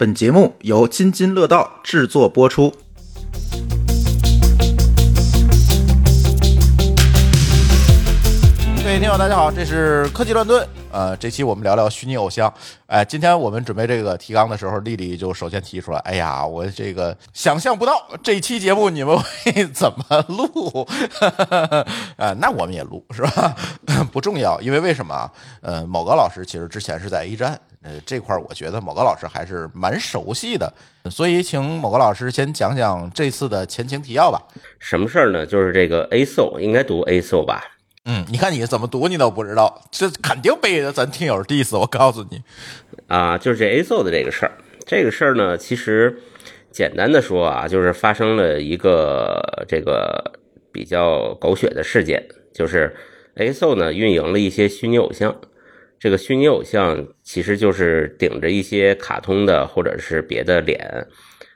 本节目由津津乐道制作播出。各位听友，大家好，这是科技乱炖。呃，这期我们聊聊虚拟偶像。哎，今天我们准备这个提纲的时候，丽丽就首先提出来：“哎呀，我这个想象不到这期节目你们会 怎么录。”呃，那我们也录是吧？不重要，因为为什么啊？呃，某个老师其实之前是在 A 站，呃，这块儿我觉得某个老师还是蛮熟悉的，所以请某个老师先讲讲这次的前情提要吧。什么事儿呢？就是这个 A SO 应该读 A SO 吧？嗯，你看你怎么读你都不知道，这肯定被咱听友 diss。我告诉你，啊，就是这 A SO 的这个事儿。这个事儿呢，其实简单的说啊，就是发生了一个这个比较狗血的事件，就是 A SO 呢运营了一些虚拟偶像。这个虚拟偶像其实就是顶着一些卡通的或者是别的脸，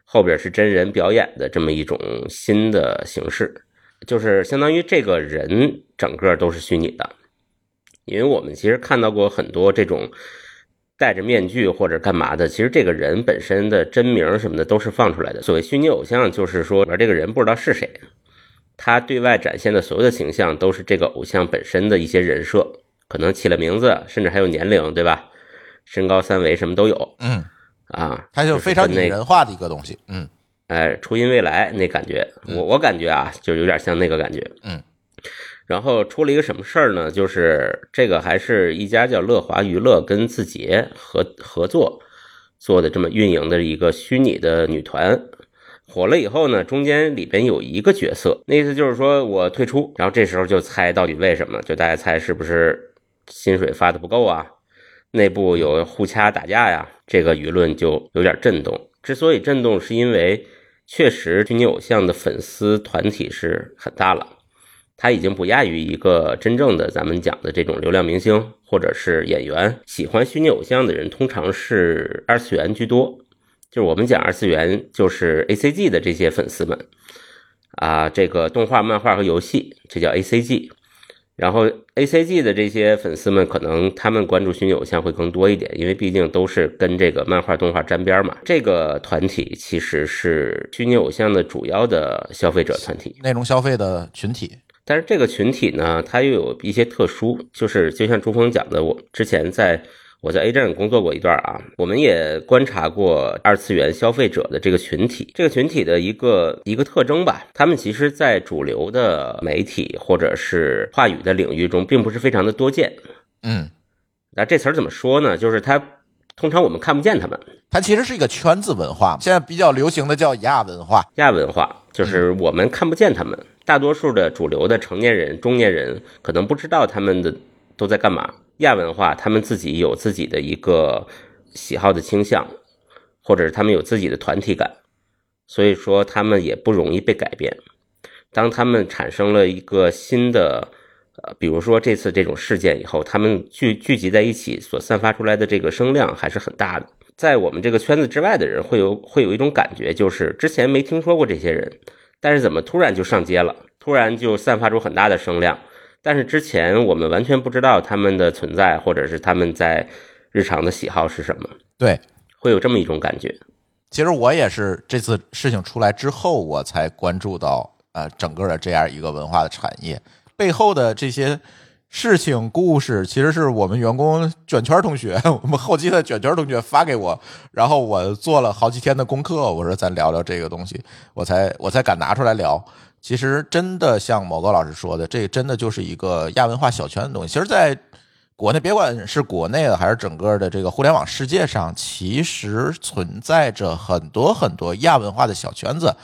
后边是真人表演的这么一种新的形式。就是相当于这个人整个都是虚拟的，因为我们其实看到过很多这种戴着面具或者干嘛的，其实这个人本身的真名什么的都是放出来的。所谓虚拟偶像，就是说这个人不知道是谁，他对外展现的所有的形象都是这个偶像本身的一些人设，可能起了名字，甚至还有年龄，对吧？身高三围什么都有，嗯，啊，它就非常拟人化的一个东西，嗯。哎，初音未来那感觉，我我感觉啊，就有点像那个感觉。嗯，然后出了一个什么事儿呢？就是这个还是一家叫乐华娱乐跟字节合合作做的这么运营的一个虚拟的女团，火了以后呢，中间里边有一个角色，那意思就是说我退出，然后这时候就猜到底为什么？就大家猜是不是薪水发的不够啊？内部有互掐打架呀？这个舆论就有点震动。之所以震动，是因为。确实，虚拟偶像的粉丝团体是很大了，他已经不亚于一个真正的咱们讲的这种流量明星或者是演员。喜欢虚拟偶像的人通常是二次元居多，就是我们讲二次元，就是 A C G 的这些粉丝们啊，这个动画、漫画和游戏，这叫 A C G。然后 A C G 的这些粉丝们，可能他们关注虚拟偶像会更多一点，因为毕竟都是跟这个漫画动画沾边嘛。这个团体其实是虚拟偶像的主要的消费者团体，内容消费的群体。但是这个群体呢，它又有一些特殊，就是就像朱峰讲的，我之前在。我在 A 站工作过一段啊，我们也观察过二次元消费者的这个群体，这个群体的一个一个特征吧，他们其实，在主流的媒体或者是话语的领域中，并不是非常的多见。嗯，那这词儿怎么说呢？就是他通常我们看不见他们，它其实是一个圈子文化，现在比较流行的叫亚文化。亚文化就是我们看不见他们，大多数的主流的成年人、中年人可能不知道他们的都在干嘛。亚文化，他们自己有自己的一个喜好的倾向，或者是他们有自己的团体感，所以说他们也不容易被改变。当他们产生了一个新的，呃，比如说这次这种事件以后，他们聚聚集在一起所散发出来的这个声量还是很大的。在我们这个圈子之外的人会有会有一种感觉，就是之前没听说过这些人，但是怎么突然就上街了，突然就散发出很大的声量。但是之前我们完全不知道他们的存在，或者是他们在日常的喜好是什么。对，会有这么一种感觉。其实我也是这次事情出来之后，我才关注到呃整个的这样一个文化的产业背后的这些事情故事，其实是我们员工卷圈同学，我们后期的卷圈同学发给我，然后我做了好几天的功课，我说咱聊聊这个东西，我才我才敢拿出来聊。其实真的像某个老师说的，这真的就是一个亚文化小圈的东西。其实，在国内，别管是国内的还是整个的这个互联网世界上，其实存在着很多很多亚文化的小圈子。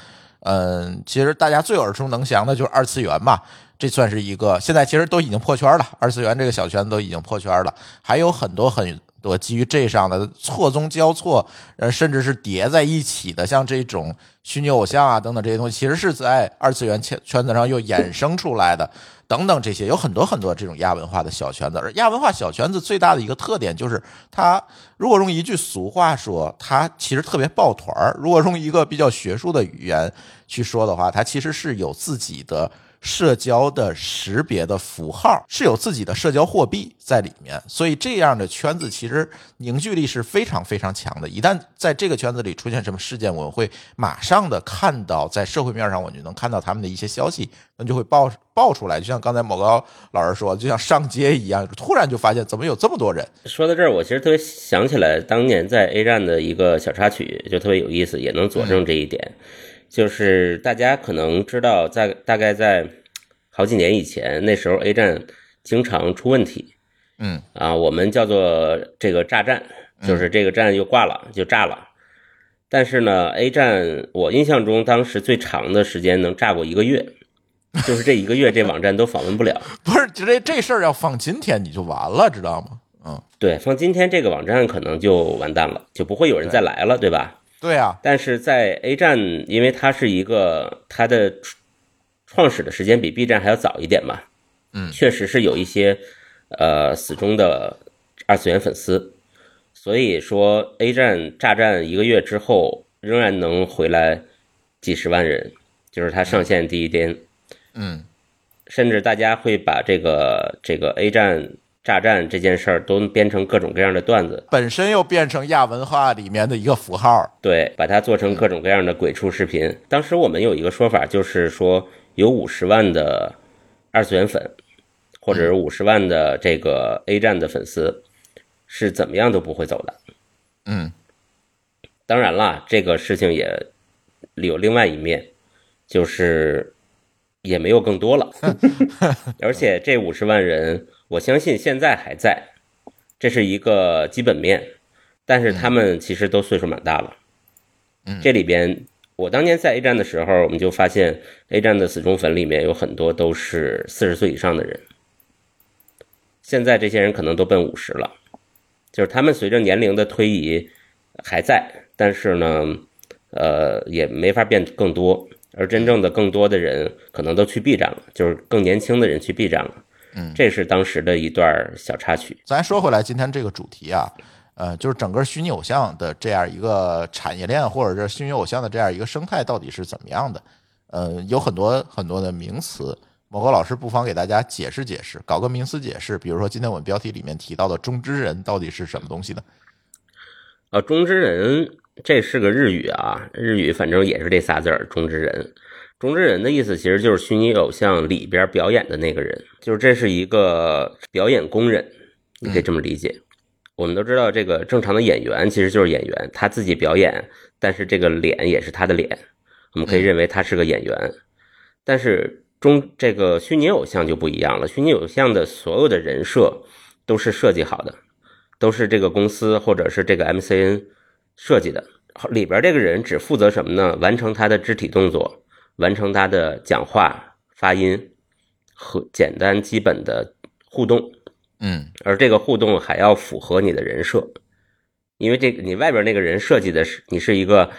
嗯，其实大家最耳熟能详的就是二次元嘛，这算是一个。现在其实都已经破圈了，二次元这个小圈子都已经破圈了，还有很多很。多基于这上的错综交错，呃，甚至是叠在一起的，像这种虚拟偶像啊等等这些东西，其实是在二次元圈圈子上又衍生出来的，等等这些有很多很多这种亚文化的小圈子。而亚文化小圈子最大的一个特点就是，它如果用一句俗话说，它其实特别抱团儿；如果用一个比较学术的语言去说的话，它其实是有自己的社交的识别的符号，是有自己的社交货币在里面，所以这样的圈子其实凝聚力是非常非常强的。一旦在这个圈子里出现什么事件，我会马上的看到，在社会面上我就能看到他们的一些消息，那就会爆爆出来。就像刚才某高老师说，就像上街一样，突然就发现怎么有这么多人。说到这儿，我其实特别想起来当年在 A 站的一个小插曲，就特别有意思，也能佐证这一点。就是大家可能知道，在大概在好几年以前，那时候 A 站经常出问题，嗯啊，我们叫做这个炸站，就是这个站又挂了，就炸了。但是呢，A 站我印象中当时最长的时间能炸过一个月，就是这一个月这网站都访问不了。不是，这这事儿要放今天你就完了，知道吗？嗯，对，放今天这个网站可能就完蛋了，就不会有人再来了，对吧？对啊，但是在 A 站，因为它是一个它的创始的时间比 B 站还要早一点嘛，嗯。确实是有一些呃死忠的二次元粉丝，所以说 A 站炸站一个月之后，仍然能回来几十万人，就是它上线第一天，嗯。甚至大家会把这个这个 A 站炸弹这件事儿都编成各种各样的段子，本身又变成亚文化里面的一个符号。对，把它做成各种各样的鬼畜视频。当时我们有一个说法，就是说有五十万的二次元粉，或者是五十万的这个 A 站的粉丝，是怎么样都不会走的。嗯当然啦，这个事情也有另外一面，就是也没有更多了，而且这五十万人，我相信现在还在，这是一个基本面，但是他们其实都岁数蛮大了。嗯这里边我当年在 A 站的时候，我们就发现 A 站的死忠粉里面有很多都是四十岁以上的人，现在这些人可能都奔五十了，就是他们随着年龄的推移还在，但是呢，呃，也没法变更多。而真正的更多的人可能都去 B 站了，就是更年轻的人去 B 站了。嗯这是当时的一段小插曲。咱说回来，今天这个主题啊，呃，就是整个虚拟偶像的这样一个产业链，或者是虚拟偶像的这样一个生态到底是怎么样的？呃，有很多很多的名词，某个老师不妨给大家解释解释，搞个名词解释。比如说今天我们标题里面提到的“中之人”到底是什么东西呢？啊，中之人这是个日语啊，日语反正也是这仨字儿，中之人。中之人的意思其实就是虚拟偶像里边表演的那个人，就是这是一个表演工人，你可以这么理解。我们都知道，这个正常的演员其实就是演员，他自己表演，但是这个脸也是他的脸，我们可以认为他是个演员。但是中这个虚拟偶像就不一样了，虚拟偶像的所有的人设都是设计好的，都是这个公司或者是这个 MCN 设计的。里边这个人只负责什么呢？完成他的肢体动作，完成他的讲话、发音和简单基本的互动。嗯而这个互动还要符合你的人设，因为这个你外边那个人设计的是你是一个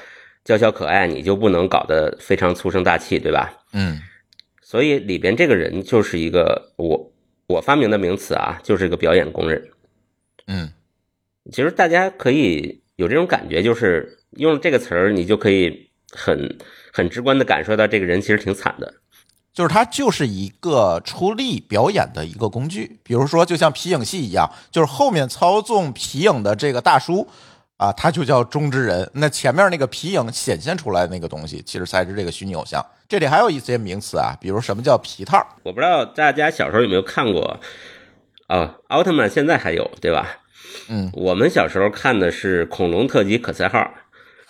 娇小可爱，你就不能搞得非常粗声大气，对吧？嗯所以里边这个人就是一个我我发明的名词啊，就是一个表演工人。嗯其实大家可以有这种感觉，就是用这个词儿，你就可以很很直观的感受到这个人其实挺惨的。就是它就是一个出力表演的一个工具，比如说就像皮影戏一样，就是后面操纵皮影的这个大叔啊，他就叫中之人。那前面那个皮影显现出来的那个东西，其实才是这个虚拟偶像。这里还有一些名词啊，比如什么叫皮套？我不知道大家小时候有没有看过啊？奥特曼现在还有对吧？嗯，我们小时候看的是恐龙特级可赛号，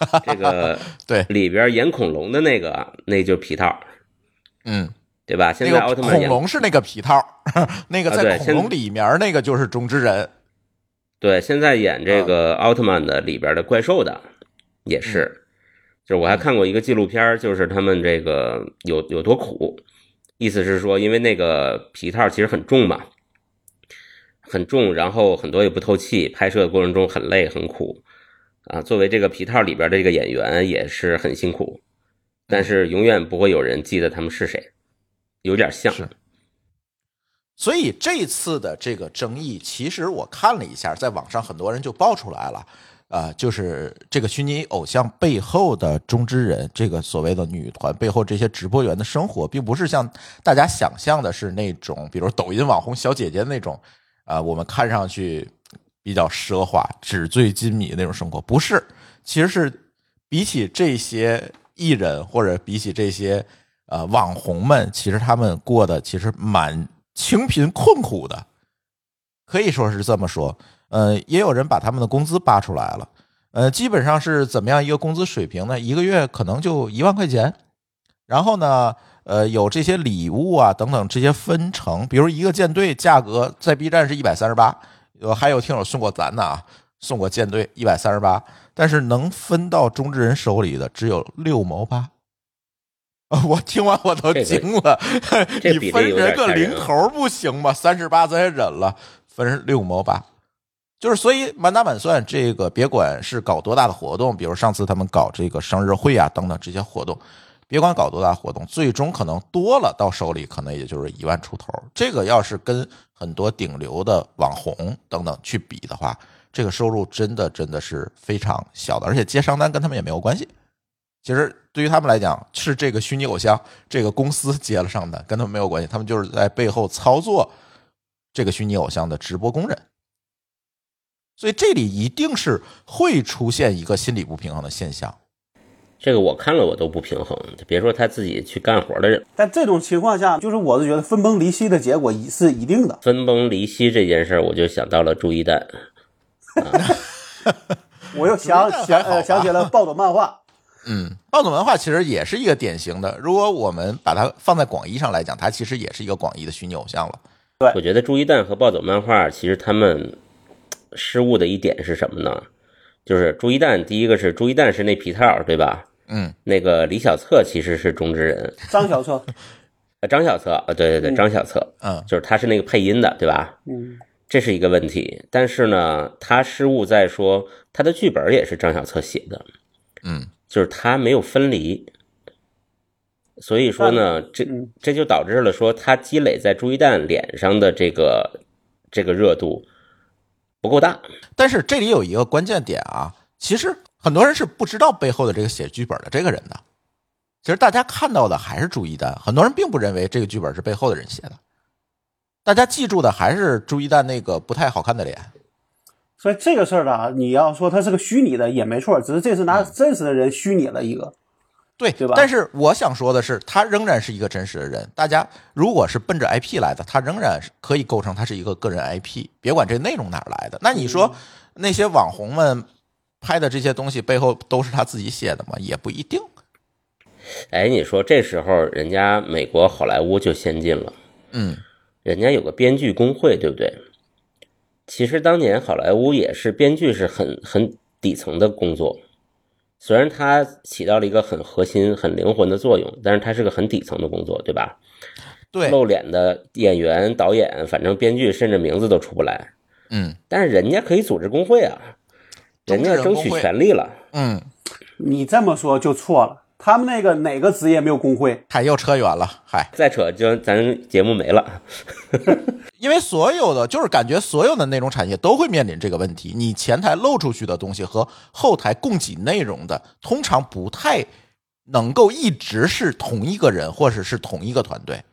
这个对，里边演恐龙的那个，那就是皮套，嗯，对吧？现在奥特曼演龙是那个皮套，那个在恐龙里面那个就是中之人。对，现在演啊这个奥特曼的里边的怪兽的也嗯。是，就是我还看过一个纪录片，就是他们这个有有多苦，意思是说，因为那个皮套其实很重嘛，很重，然后很多也不透气，拍摄的过程中很累很苦啊。作为这个皮套里边的这个演员也是很辛苦，但是永远不会有人记得他们是谁，有点像是所以这次的这个争议，其实我看了一下，在网上很多人就爆出来了。啊、就是这个虚拟偶像背后的中之人，这个所谓的女团背后这些直播员的生活，并不是像大家想象的是那种，比如抖音网红小姐姐那种，啊、我们看上去比较奢华、纸醉金迷那种生活，不是，其实是比起这些艺人或者比起这些呃网红们，其实他们过得其实蛮清贫困苦的，可以说是这么说。呃，也有人把他们的工资扒出来了，呃，基本上是怎么样一个工资水平呢？一个月可能就一万块钱，然后呢，呃，有这些礼物啊等等这些分成，比如一个舰队价格在 B 站是一百三十八，有还有听友送过咱的啊，送过舰队一百三十八，但是能分到中之人手里的只有六毛八。啊！我听完我都惊了，这你分人个零头不行吗？三十八咱也忍了，分六毛八，就是所以满打满算，这个别管是搞多大的活动，比如上次他们搞这个生日会啊等等这些活动，别管搞多大活动，最终可能多了到手里可能也就是一万出头。这个要是跟很多顶流的网红等等去比的话，这个收入真的真的是非常小的，而且接商单跟他们也没有关系。其实对于他们来讲，是这个虚拟偶像这个公司接了商单，跟他们没有关系，他们就是在背后操作这个虚拟偶像的直播工人。所以这里一定是会出现一个心理不平衡的现象。这个我看了我都不平衡，别说他自己去干活的人，但这种情况下，就是我是觉得分崩离析的结果是一定的。分崩离析这件事儿，我就想到了朱一蛋。我又想想呃想起了暴走漫画，嗯，暴走文化其实也是一个典型的，如果我们把它放在广义上来讲，它其实也是一个广义的虚拟偶像了。对我觉得朱一蛋和暴走漫画其实他们失误的一点是什么呢？就是朱一蛋，第一个是朱一蛋是那皮套，对吧？嗯，那个李小策其实是中之人，张小策，呃，张小策，呃，对对对，嗯。张小策，嗯。就是他是那个配音的，对吧？嗯，这是一个问题，但是呢，他失误在说他的剧本也是张小策写的，嗯，就是他没有分离，所以说呢，这嗯。这就导致了说他积累在朱一蛋脸上的这个这个热度不够大。但是这里有一个关键点啊，其实很多人是不知道背后的这个写剧本的这个人的。其实大家看到的还是朱一丹，很多人并不认为这个剧本是背后的人写的，大家记住的还是朱一丹那个不太好看的脸。所以这个事儿呢，你要说它是个虚拟的也没错，只是这次拿真实的人虚拟了一个。对，对吧但是我想说的是，他仍然是一个真实的人。大家如果是奔着 IP 来的，他仍然是可以构成他是一个个人 IP。别管这内容哪儿来的，那你说那些网红们拍的这些东西背后都是他自己写的吗？也不一定。哎，你说这时候人家美国好莱坞就先进了，嗯，人家有个编剧工会，对不对？其实当年好莱坞也是编剧是很很底层的工作，虽然它起到了一个很核心、很灵魂的作用，但是它是个很底层的工作，对吧？对，露脸的演员、导演，反正编剧甚至名字都出不来，嗯但是人家可以组织工会啊，人家争取权利了。嗯，你这么说就错了，他们那个哪个职业没有工会？嗨，又扯远了，嗨，再扯就咱节目没了。因为所有的就是感觉所有的内容产业都会面临这个问题，你前台露出去的东西和后台供给内容的，通常不太能够一直是同一个人或者是同一个团队。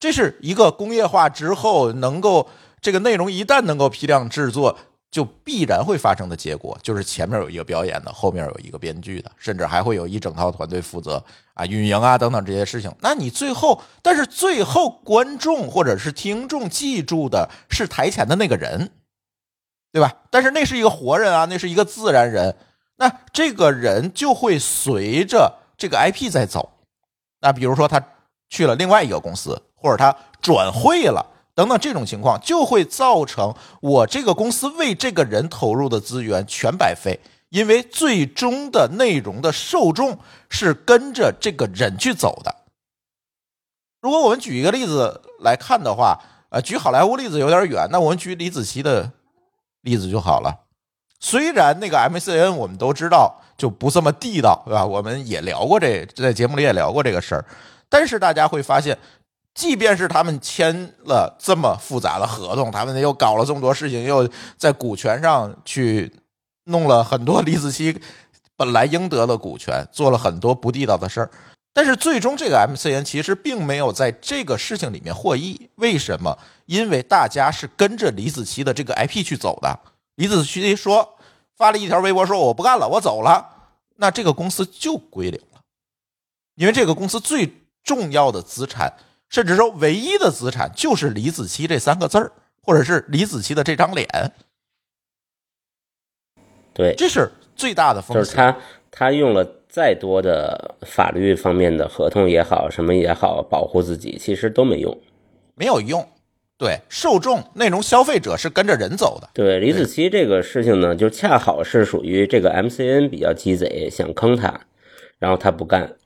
这是一个工业化之后能够这个内容一旦能够批量制作，就必然会发生的结果，就是前面有一个表演的，后面有一个编剧的，甚至还会有一整套团队负责啊运营啊等等这些事情。那你最后，但是最后观众或者是听众记住的是台前的那个人，对吧？但是那是一个活人啊，那是一个自然人，那这个人就会随着这个 IP 在走。那比如说他去了另外一个公司，或者他转会了。等等，这种情况就会造成我这个公司为这个人投入的资源全白费，因为最终的内容的受众是跟着这个人去走的。如果我们举一个例子来看的话，呃，举好莱坞例子有点远，那我们举李子柒的例子就好了。虽然那个 MCN 我们都知道就不这么地道，对吧？我们也聊过这，在节目里也聊过这个事儿，但是大家会发现。即便是他们签了这么复杂的合同，他们又搞了这么多事情，又在股权上去弄了很多李子柒本来应得的股权，做了很多不地道的事儿。但是最终这个 MCN 其实并没有在这个事情里面获益，为什么？因为大家是跟着李子柒的这个 IP 去走的。李子柒说发了一条微博说我不干了，我走了，那这个公司就归零了，因为这个公司最重要的资产。甚至说，唯一的资产就是李子柒这三个字儿，或者是李子柒的这张脸。对，这是最大的风险。就是他他用了再多的法律方面的合同也好，什么也好，保护自己，其实都没用，没有用。对，受众内容消费者是跟着人走的。对，李子柒这个事情呢，就恰好是属于这个 MCN 比较鸡贼，想坑他，然后他不干。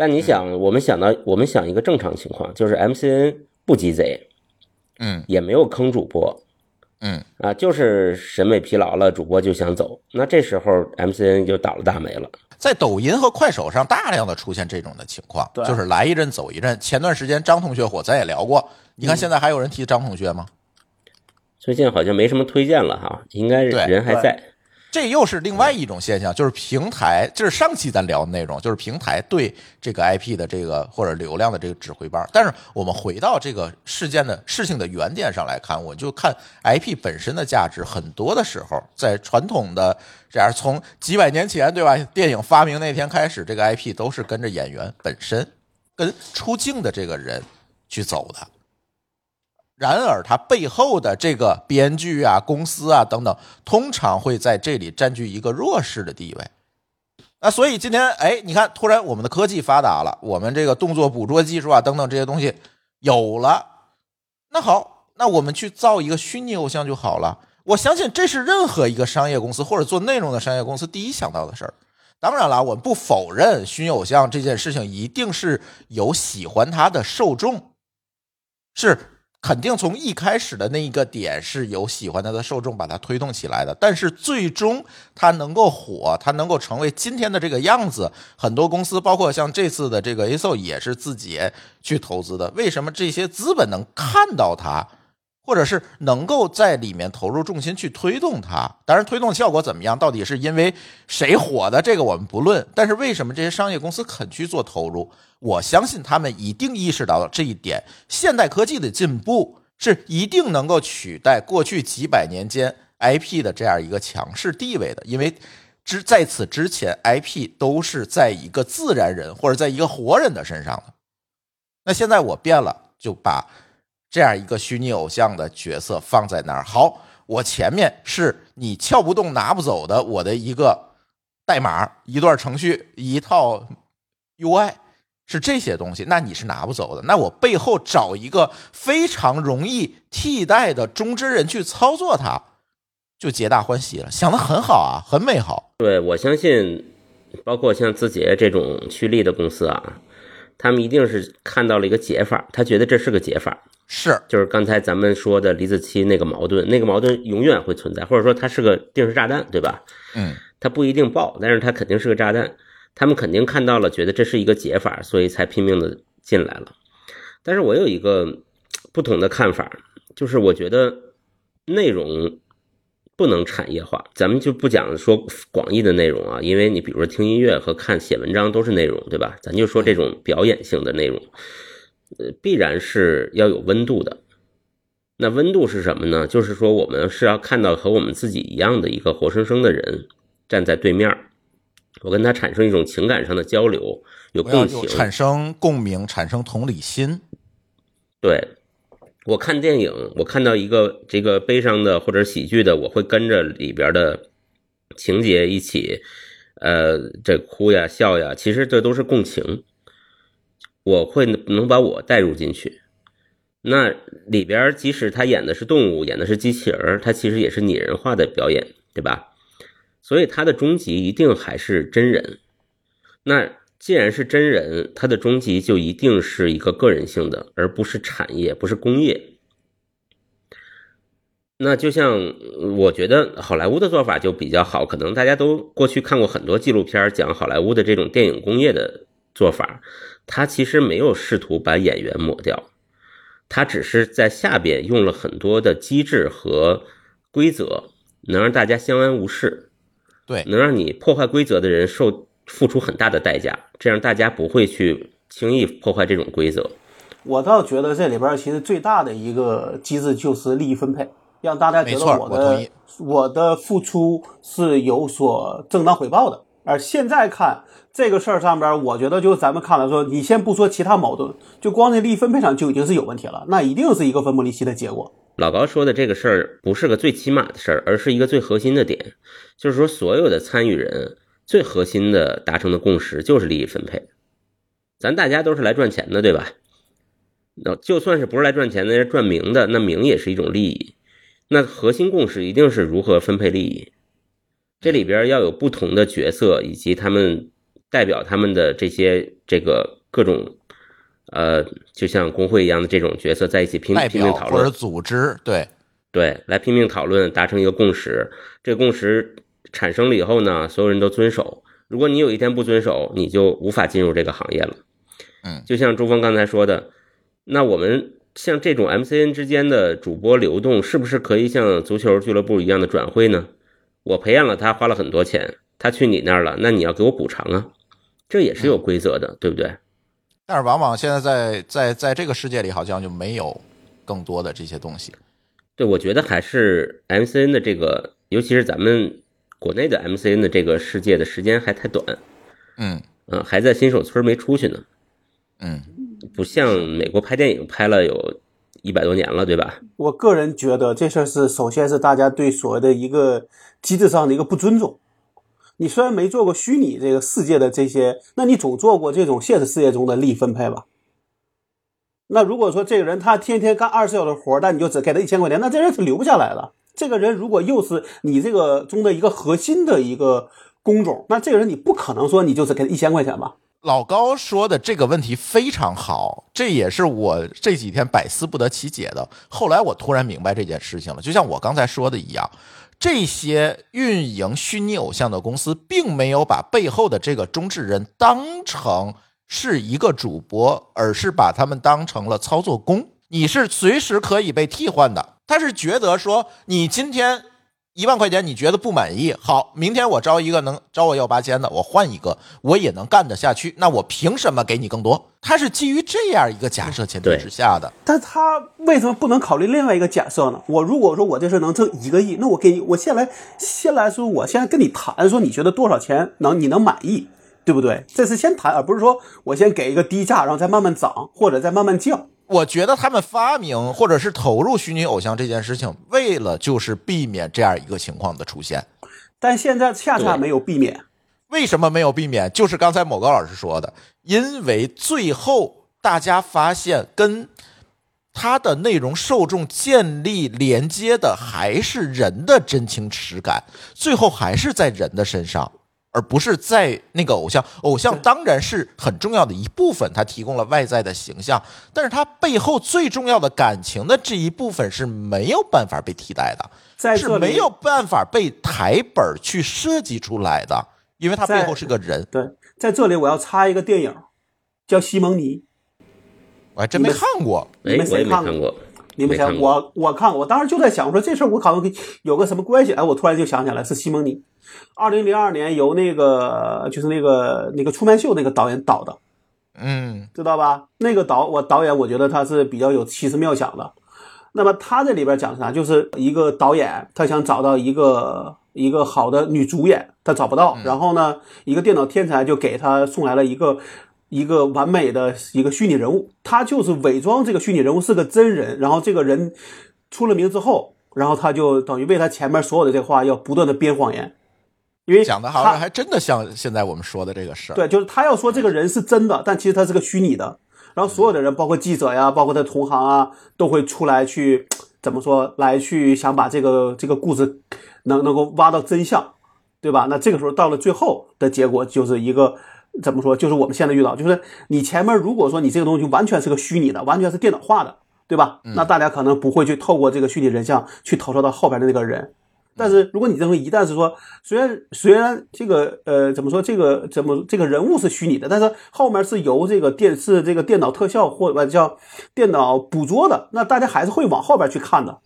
但你想，我们想到，我们想一个正常情况，就是 MCN 不鸡贼，嗯也没有坑主播，嗯，啊，就是审美疲劳了，主播就想走，那这时候 MCN 就倒了大霉了。在抖音和快手上大量的出现这种的情况，对就是来一阵走一阵。前段时间张同学火，咱也聊过。你看现在还有人提张同学吗？最近好像没什么推荐了哈，应该对人还在。这又是另外一种现象，就是平台，这是上期咱聊的内容，就是平台对这个 IP 的这个或者流量的这个指挥棒。但是我们回到这个事件的事情的原点上来看，我就看 IP 本身的价值，很多的时候在传统的这样从几百年前对吧，电影发明那天开始，这个 IP 都是跟着演员本身跟出镜的这个人去走的。然而，它背后的这个编剧啊、公司啊等等，通常会在这里占据一个弱势的地位。那所以今天，哎，你看，突然我们的科技发达了，我们这个动作捕捉技术啊等等这些东西有了，那好，那我们去造一个虚拟偶像就好了。我相信这是任何一个商业公司或者做内容的商业公司第一想到的事儿。当然了，我们不否认虚拟偶像这件事情一定是有喜欢它的受众，是。肯定从一开始的那一个点是有喜欢他的受众把它推动起来的，但是最终它能够火，它能够成为今天的这个样子，很多公司包括像这次的这个 ASO 也是自己去投资的。为什么这些资本能看到它，或者是能够在里面投入重心去推动它？当然，推动效果怎么样，到底是因为谁火的，这个我们不论。但是为什么这些商业公司肯去做投入？我相信他们一定意识到了这一点。现代科技的进步是一定能够取代过去几百年间 IP 的这样一个强势地位的，因为之在此之前，IP 都是在一个自然人或者在一个活人的身上的。那现在我变了，就把这样一个虚拟偶像的角色放在那儿。好，我前面是你撬不动、拿不走的我的一个代码、一段程序、一套 UI。是这些东西，那你是拿不走的。那我背后找一个非常容易替代的中之人去操作它，就皆大欢喜了。想的很好啊，很美好。对我相信，包括像字节这种趋利的公司啊，他们一定是看到了一个解法，他觉得这是个解法。是，就是刚才咱们说的李子柒那个矛盾，那个矛盾永远会存在，或者说它是个定时炸弹，对吧？嗯，它不一定爆，但是它肯定是个炸弹。他们肯定看到了，觉得这是一个解法，所以才拼命的进来了。但是我有一个不同的看法，就是我觉得内容不能产业化。咱们就不讲说广义的内容啊，因为你比如说听音乐和看写文章都是内容，对吧？咱就说这种表演性的内容，呃，必然是要有温度的。那温度是什么呢？就是说我们是要看到和我们自己一样的一个活生生的人站在对面。我跟他产生一种情感上的交流，有共情，产生共鸣，产生同理心。对，我看电影，我看到一个这个悲伤的或者喜剧的，我会跟着里边的情节一起，呃，这哭呀笑呀，其实这都是共情。我会能把我带入进去。那里边即使他演的是动物，演的是机器人，他其实也是拟人化的表演，对吧？所以他的终极一定还是真人。那既然是真人，他的终极就一定是一个个人性的，而不是产业，不是工业。那就像我觉得好莱坞的做法就比较好，可能大家都过去看过很多纪录片讲好莱坞的这种电影工业的做法，它其实没有试图把演员抹掉，他只是在下边用了很多的机制和规则，能让大家相安无事。对，能让你破坏规则的人受付出很大的代价，这样大家不会去轻易破坏这种规则。我倒觉得这里边其实最大的一个机制就是利益分配，让大家觉得我的我我的付出是有所正当回报的。而现在看这个事儿上边，我觉得就咱们看了说，你先不说其他矛盾，就光这利益分配上就已经是有问题了，那一定是一个分崩离析的结果。老高说的这个事儿不是个最起码的事儿，而是一个最核心的点，就是说所有的参与人最核心的达成的共识就是利益分配。咱大家都是来赚钱的，对吧？那就算是不是来赚钱的，赚名的，那名也是一种利益。那核心共识一定是如何分配利益，这里边要有不同的角色以及他们代表他们的这些这个各种，呃，就像工会一样的这种角色在一起拼拼命讨论或者。组织，对，对，来拼命讨论，达成一个共识。这个共识产生了以后呢，所有人都遵守。如果你有一天不遵守，你就无法进入这个行业了。嗯就像朱峰刚才说的，那我们像这种 MCN 之间的主播流动，是不是可以像足球俱乐部一样的转会呢？我培养了他，花了很多钱，他去你那儿了，那你要给我补偿啊，这也是有规则的，对不对？但是往往现在在在在这个世界里，好像就没有更多的这些东西。对，我觉得还是 MCN 的这个，尤其是咱们国内的 MCN 的这个世界的时间还太短，嗯。啊，还在新手村没出去呢，嗯，不像美国拍电影拍了有一百多年了，对吧？我个人觉得这事儿是，首先是大家对所谓的一个机制上的一个不尊重。你虽然没做过虚拟这个世界的这些，那你总做过这种现实世界中的利益分配吧？那如果说这个人他天天干二十小时活，但你就只给他一千块钱，那这人是留不下来的。这个人如果又是你这个中的一个核心的一个工种，那这个人你不可能说你就只给他一千块钱吧？老高说的这个问题非常好，这也是我这几天百思不得其解的。后来我突然明白这件事情了，就像我刚才说的一样，这些运营虚拟偶像的公司，并没有把背后的这个中置人当成是一个主播，而是把他们当成了操作工。你是随时可以被替换的。他是觉得说，你今天一万块钱你觉得不满意，好，明天我招一个能招我要八千的，我换一个，我也能干得下去。那我凭什么给你更多？他是基于这样一个假设前提之下的。但他为什么不能考虑另外一个假设呢？我如果说我这事能挣一个亿，那我给你，我先来，先来说，我先跟你谈，说你觉得多少钱能你能满意，对不对？这是先谈，而不是说我先给一个低价，然后再慢慢涨，或者再慢慢降。我觉得他们发明或者是投入虚拟偶像这件事情，为了就是避免这样一个情况的出现。但现在恰恰没有避免。为什么没有避免？就是刚才某高老师说的，因为最后大家发现跟它的内容受众建立连接的还是人的真情实感，最后还是在人的身上，而不是在那个偶像。偶像当然是很重要的一部分，它提供了外在的形象，但是它背后最重要的感情的这一部分是没有办法被替代的，在是没有办法被台本去设计出来的，因为它背后是个人。对，在这里我要插一个电影，叫《西蒙尼》，我还真没看过。哎，你们我也谁看过没看过，你们想没看我我看过，我当时就在想我说这事儿我可能有个什么关系？哎，我突然就想起来是西蒙尼，二零零二年由那个就是那个那个出卖秀那个导演导的，嗯知道吧？那个导我导演我觉得他是比较有奇思妙想的。那么他这里边讲啥？就是一个导演他想找到一个一个好的女主演，他找不到，然后呢，一个电脑天才就给他送来了一个。一个完美的一个虚拟人物，他就是伪装这个虚拟人物是个真人，然后这个人出了名之后，然后他就等于为他前面所有的这话要不断的编谎言，因为讲的好他像还真的像现在我们说的这个事儿。对，就是他要说这个人是真的，但其实他是个虚拟的。然后所有的人，包括记者呀，包括他同行啊，都会出来去怎么说，来去想把这个这个故事能能够挖到真相，对吧？那这个时候到了最后的结果，就是一个怎么说，就是我们现在遇到，就是你前面如果说你这个东西完全是个虚拟的，完全是电脑化的，对吧？那大家可能不会去透过这个虚拟人像去投射到后边的那个人。但是如果你认为一旦是说，虽然虽然这个呃怎么说这个怎么这个人物是虚拟的，但是后面是由这个电视这个电脑特效或者叫电脑捕捉的，那大家还是会往后边去看的。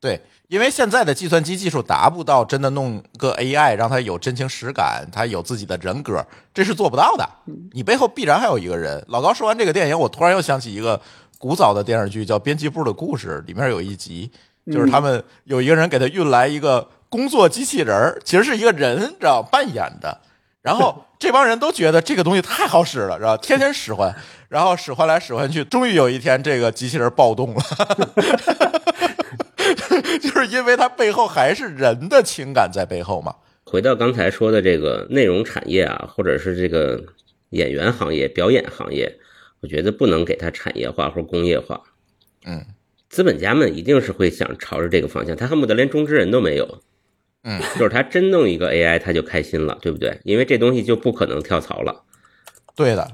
对，因为现在的计算机技术达不到真的弄个 AI 让它有真情实感，它有自己的人格，这是做不到的。你背后必然还有一个人。老高说完这个电影，我突然又想起一个古早的电视剧，叫《编辑部的故事》，里面有一集，就是他们有一个人给他运来一个工作机器人儿，其实是一个人，知道扮演的。然后 这帮人都觉得这个东西太好使了，知道天天使唤，然后使唤来使唤去，终于有一天这个机器人暴动了。就是因为它背后还是人的情感在背后嘛。回到刚才说的这个内容产业啊，或者是这个演员行业、表演行业，我觉得不能给它产业化或工业化。嗯，资本家们一定是会想朝着这个方向，他恨不得连中之人都没有。嗯，就是他真弄一个 AI，他就开心了，对不对？因为这东西就不可能跳槽了。对的，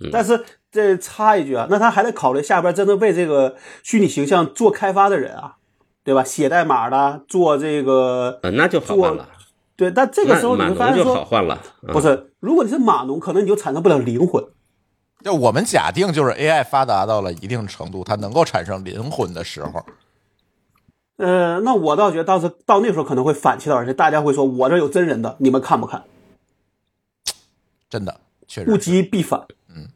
嗯但是这插一句啊，那他还得考虑下边真正为这个虚拟形象做开发的人啊，对吧？写代码的，做这个，呃，那就好换了。对，但这个时候你那会发现码农就好说，换了。嗯不是，如果你是码农，可能你就产生不了灵魂。就我们假定就是 AI 发达到了一定程度，它能够产生灵魂的时候，呃，那我倒觉得到时到那时候可能会反其道而行，大家会说，我这有真人的，你们看不看？真的确实物极必反。嗯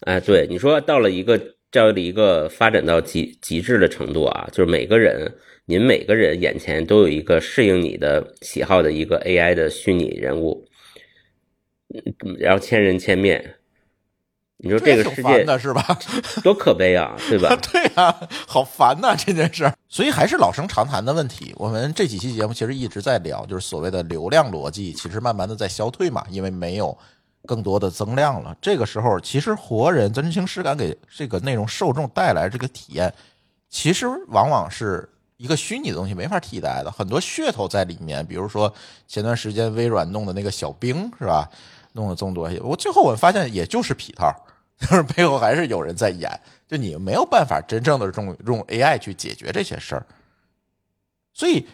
哎，对，你说到了一个这样的一个发展到极极致的程度啊，就是每个人，您每个人眼前都有一个适应你的喜好的一个 AI 的虚拟人物，嗯，然后千人千面，你说这个世界的是吧？多可悲啊，对吧？对啊，好烦呐、这件事。所以还是老生常谈的问题。我们这几期节目其实一直在聊，就是所谓的流量逻辑，其实慢慢的在消退嘛，因为没有更多的增量了。这个时候，其实活人真情实感给这个内容受众带来这个体验，其实往往是一个虚拟的东西没法替代的，很多噱头在里面。比如说前段时间微软弄的那个小兵是吧？弄了这么多，我最后我发现也就是皮套，就是背后还是有人在演，就你没有办法真正的用用 AI 去解决这些事儿。所以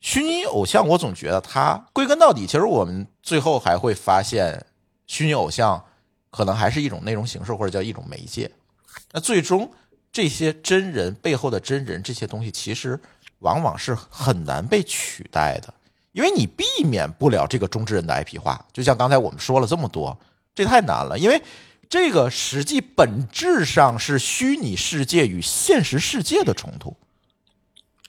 虚拟偶像，我总觉得它归根到底，其实我们最后还会发现，虚拟偶像可能还是一种内容形式，或者叫一种媒介。那最终这些真人背后的真人这些东西，其实往往是很难被取代的，因为你避免不了这个中之人的 IP 化。就像刚才我们说了这么多，这太难了，因为这个实际本质上是虚拟世界与现实世界的冲突。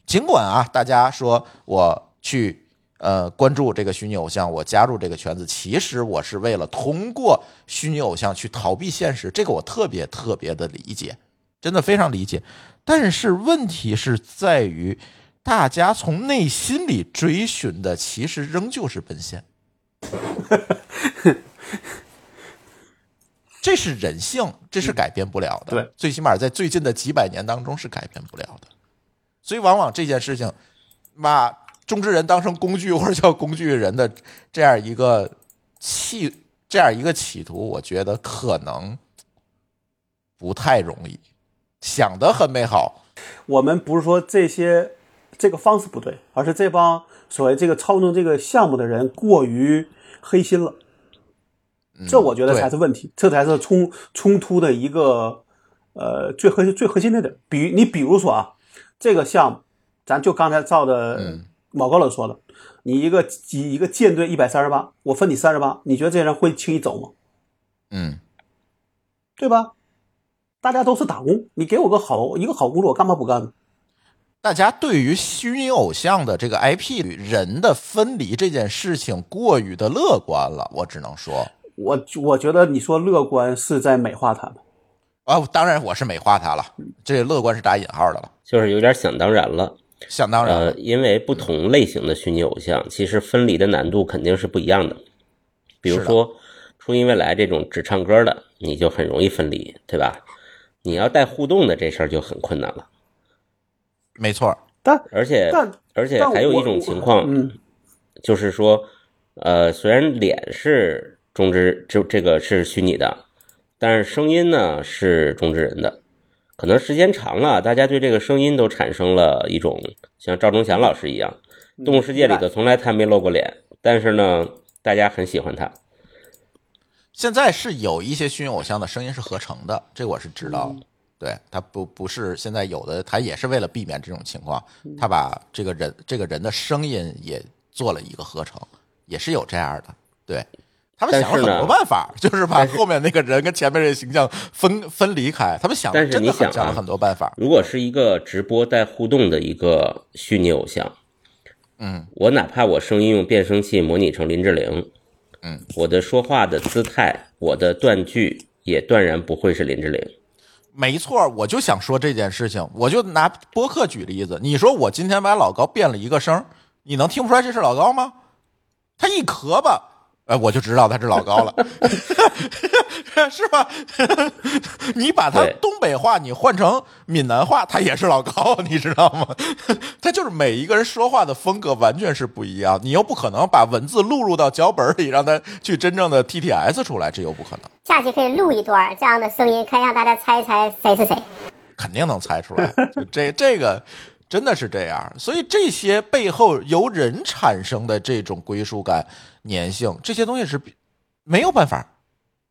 尽管啊，大家说我去呃关注这个虚拟偶像，我加入这个圈子，其实我是为了通过虚拟偶像去逃避现实，这个我特别特别的理解，真的非常理解。但是问题是在于，大家从内心里追寻的其实仍旧是奔现，这是人性，这是改变不了的。对，最起码在最近的几百年当中是改变不了的。所以，往往这件事情，把中之人当成工具或者叫工具人的这样一个企这样一个企图，我觉得可能不太容易。想的很美好，我们不是说这些这个方式不对，而是这帮所谓这个操纵这个项目的人过于黑心了。这我觉得才是问题，这才是冲冲突的一个呃最核心最核心的点。比你比如说啊，这个项目，咱就刚才照的嗯某高冷说的，你一个一个舰队一百三十八，我分你三十八，你觉得这些人会轻易走吗？嗯，对吧？大家都是打工，你给我个好一个好工作，我干嘛不干呢？大家对于虚拟偶像的这个 IP 与人的分离这件事情过于的乐观了，我只能说。我我觉得你说乐观是在美化他们。啊，当然我是美化他了，这乐观是打引号的了，就是有点想当然了。想当然了。呃，因为不同类型的虚拟偶像，其实分离的难度肯定是不一样的。比如说，初音未来这种只唱歌的，你就很容易分离，对吧？你要带互动的这事儿就很困难了。没错，但而且但而且还有一种情况，嗯，就是说，呃，虽然脸是中之这这个是虚拟的，但是声音呢是中之人的。可能时间长了，大家对这个声音都产生了一种像赵忠祥老师一样，《动物世界》里头从来他没露过脸，但是呢，大家很喜欢他。现在是有一些虚拟偶像的声音是合成的，这我是知道的。对他不不是现在有的，他也是为了避免这种情况，他把这个人这个人的声音也做了一个合成，也是有这样的。对他们想了很多办法，就是把后面那个人跟前面这个形象分分离开。他们想，但是你想想了很多办法。如果是一个直播带互动的一个虚拟偶像，嗯，我哪怕我声音用变声器模拟成林志玲，嗯，我的说话的姿态，我的断句也断然不会是林志玲。没错，我就想说这件事情，我就拿播客举例子。你说我今天把老高变了一个声，你能听不出来这是老高吗？他一咳吧。哎，我就知道他是老高了，是吧？你把他东北话你换成闽南话，他也是老高，你知道吗？他就是每一个人说话的风格完全是不一样，你又不可能把文字录入到脚本里，让他去真正的 TTS 出来，这又不可能。下期可以录一段这样的声音，可以让大家猜一猜谁是谁。肯定能猜出来，这这个。真的是这样，所以这些背后由人产生的这种归属感、粘性，这些东西是没有办法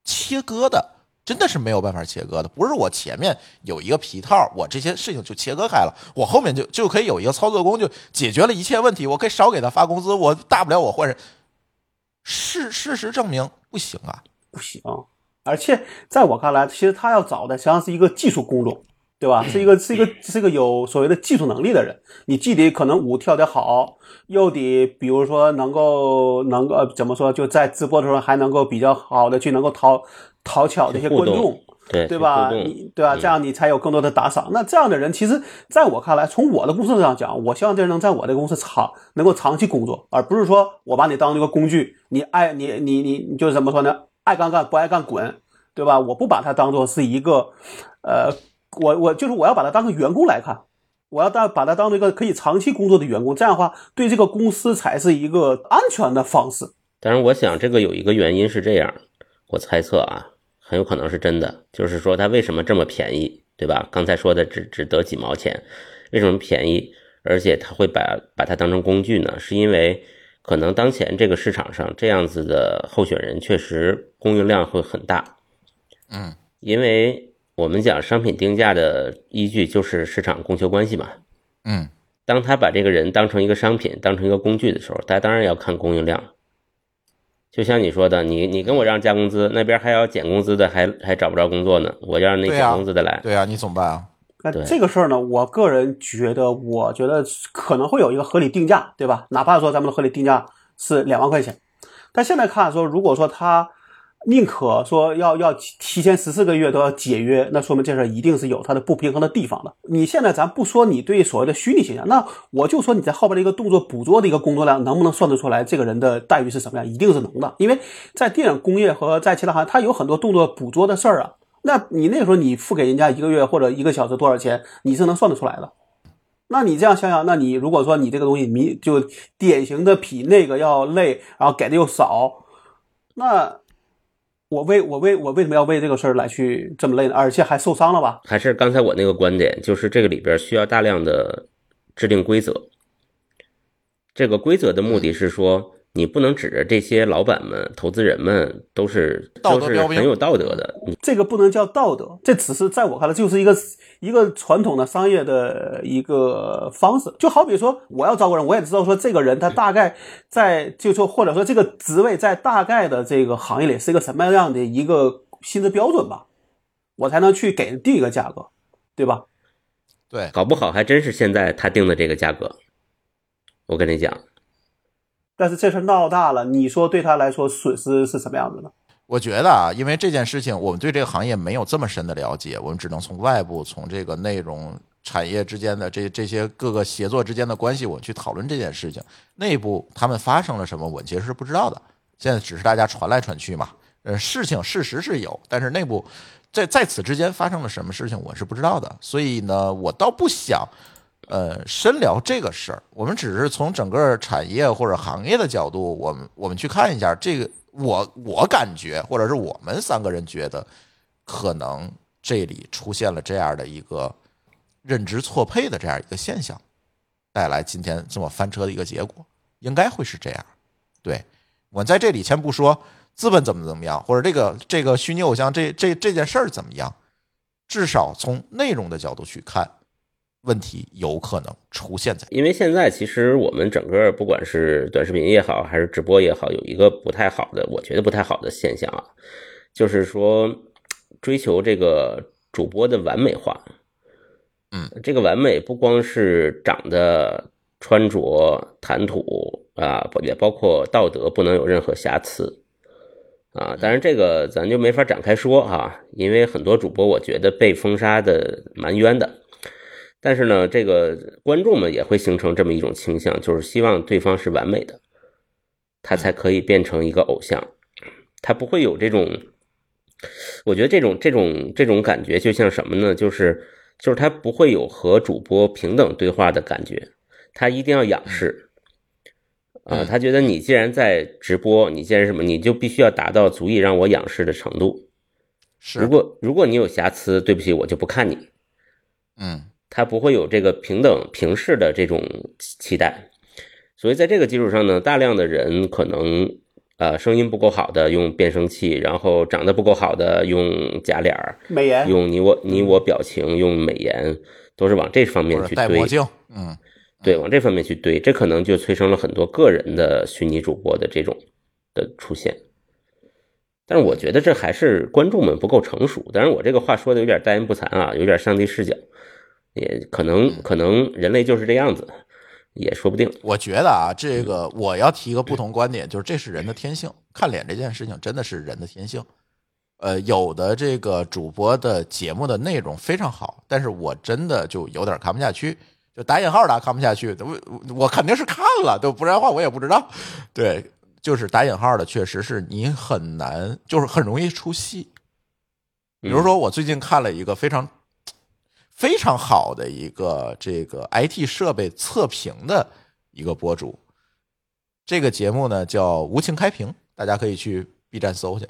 切割的，真的是没有办法切割的。不是我前面有一个皮套，我这些事情就切割开了，我后面就就可以有一个操作工具解决了一切问题，我可以少给他发工资，我大不了我换人。事事实证明不行啊，不行。而且在我看来，其实他要找的实际上是一个技术工种。对吧？是一个是一个是一个有所谓的技术能力的人，你既得可能舞跳得好，又得比如说能够能够怎么说，就在直播的时候还能够比较好的去能够讨讨巧这些观众，对对吧？你对吧？这样你才有更多的打赏。那这样的人，其实在我看来，从我的公司上讲，我希望这人能在我的公司长能够长期工作，而不是说我把你当一个工具，你爱你你你你就是怎么说呢？爱干干不爱干滚，对吧？我不把它当做是一个呃。我我就是我要把他当个员工来看，我要当把他当做一个可以长期工作的员工，这样的话对这个公司才是一个安全的方式。但是我想这个有一个原因是这样，我猜测啊，很有可能是真的，就是说他为什么这么便宜，对吧？刚才说的只只得几毛钱，为什么便宜？而且他会把把它当成工具呢？是因为可能当前这个市场上这样子的候选人确实供应量会很大，嗯，因为。我们讲商品定价的依据就是市场供求关系嘛，嗯，当他把这个人当成一个商品，当成一个工具的时候，大家当然要看供应量。就像你说的，你你跟我让加工资，那边还要减工资的，还还找不着工作呢，我要让那减工资的来，对啊，你怎么办啊？那这个事儿呢，我个人觉得，我觉得可能会有一个合理定价，对吧？哪怕说咱们的合理定价是两万块钱，但现在看说，如果说他。宁可说要要提前十四个月都要解约，那说明这事儿一定是有它的不平衡的地方的。你现在咱不说你对所谓的虚拟形象，那我就说你在后边的一个动作捕捉的一个工作量，能不能算得出来这个人的待遇是什么样？一定是能的，因为在电影工业和在其他行业，它有很多动作捕捉的事儿啊。那你那时候你付给人家一个月或者一个小时多少钱，你是能算得出来的。那你这样想想，那你如果说你这个东西你就典型的比那个要累，然后给的又少，那。我为我为我为什么要为这个事儿来去这么累呢？而且还受伤了吧？还是刚才我那个观点，就是这个里边需要大量的制定规则。这个规则的目的是说。你不能指着这些老板们、投资人们都是都是很有道德的。这个不能叫道德，这只是在我看来就是一个一个传统的商业的一个方式。就好比说，我要招个人，我也知道说这个人他大概在就说或者说这个职位在大概的这个行业里是一个什么样的一个薪资标准吧，我才能去给定一个价格，对吧？对，搞不好还真是现在他定的这个价格。我跟你讲。但是这事闹大了，你说对他来说损失是什么样子呢？我觉得啊，因为这件事情，我们对这个行业没有这么深的了解，我们只能从外部、从这个内容产业之间的这这些各个协作之间的关系，我们去讨论这件事情。内部他们发生了什么，我其实是不知道的。现在只是大家传来传去嘛。呃，事情事实是有，但是内部在在此之间发生了什么事情，我是不知道的。所以呢，我倒不想。呃，深聊这个事儿，我们只是从整个产业或者行业的角度，我们我们去看一下这个。我我感觉，或者是我们三个人觉得，可能这里出现了这样的一个认知错配的这样一个现象，带来今天这么翻车的一个结果，应该会是这样。对我在这里先不说资本怎么怎么样，或者这个这个虚拟偶像这这这件事儿怎么样，至少从内容的角度去看，问题有可能出现在。因为现在其实我们整个不管是短视频也好，还是直播也好，有一个不太好的，我觉得不太好的现象啊，就是说追求这个主播的完美化。嗯，这个完美不光是长得、穿着、谈吐啊，也包括道德不能有任何瑕疵啊。当然，这个咱就没法展开说哈，因为很多主播我觉得被封杀的蛮冤的。但是呢，这个观众们也会形成这么一种倾向，就是希望对方是完美的，他才可以变成一个偶像。他不会有这种，我觉得这种这种这种感觉就像什么呢？就是就是他不会有和主播平等对话的感觉，他一定要仰视。啊，他觉得你既然在直播，你既然什么，你就必须要达到足以让我仰视的程度。是如果如果你有瑕疵，对不起，我就不看你。嗯他不会有这个平等平视的这种期待，所以在这个基础上呢，大量的人可能呃声音不够好的用变声器，然后长得不够好的用假脸儿，美颜用你我你我表情，用美颜，都是往这方面去堆戴墨，镜，嗯对，往这方面去堆，这可能就催生了很多个人的虚拟主播的这种的出现。但是我觉得这还是观众们不够成熟。当然，我这个话说的有点大言不惭啊，有点上帝视角，也可能可能人类就是这样子，也说不定。我觉得啊，这个我要提一个不同观点，就是这是人的天性，看脸这件事情真的是人的天性。呃，有的这个主播的节目的内容非常好，但是我真的就有点看不下去，就打引号的看不下去。我我肯定是看了，都不然的话我也不知道。对，就是打引号的，确实是你很难，就是很容易出戏。比如说，我最近看了一个非常非常好的一个这个 IT 设备测评的一个博主，这个节目呢叫无情开屏，大家可以去 B 站搜去。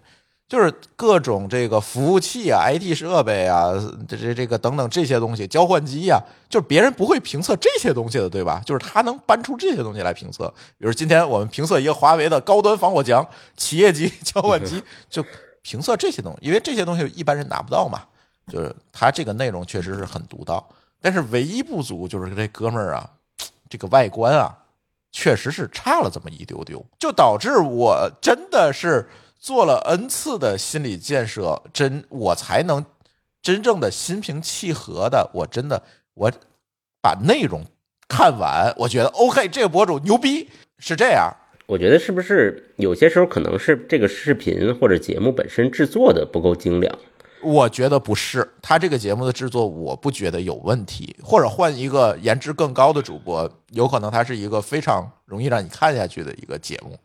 就是各种这个服务器啊、IT 设备啊、这这这个等等这些东西，交换机呀、就是别人不会评测这些东西的，对吧？就是他能搬出这些东西来评测。比如今天我们评测一个华为的高端防火墙企业级 交换机，就评测这些东西，因为这些东西一般人拿不到嘛。就是他这个内容确实是很独到，但是唯一不足就是这哥们儿啊，这个外观啊，确实是差了这么一丢丢，就导致我真的是做了 n 次的心理建设，真我才能真正的心平气和的，我真的我把内容看完，我觉得 OK，这个博主牛逼，是这样。我觉得是不是有些时候可能是这个视频或者节目本身制作的不够精良？我觉得不是，他这个节目的制作，我不觉得有问题。或者换一个颜值更高的主播，有可能他是一个非常容易让你看下去的一个节目。